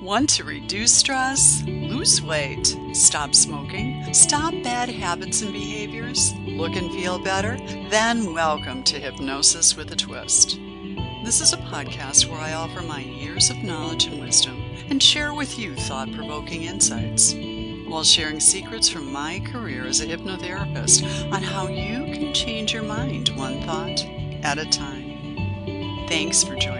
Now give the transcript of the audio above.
Want to reduce stress, lose weight, stop smoking, stop bad habits and behaviors, look and feel better? Then welcome to Hypnosis with a Twist. This is a podcast where I offer my years of knowledge and wisdom and share with you thought provoking insights while sharing secrets from my career as a hypnotherapist on how you can change your mind one thought at a time. Thanks for joining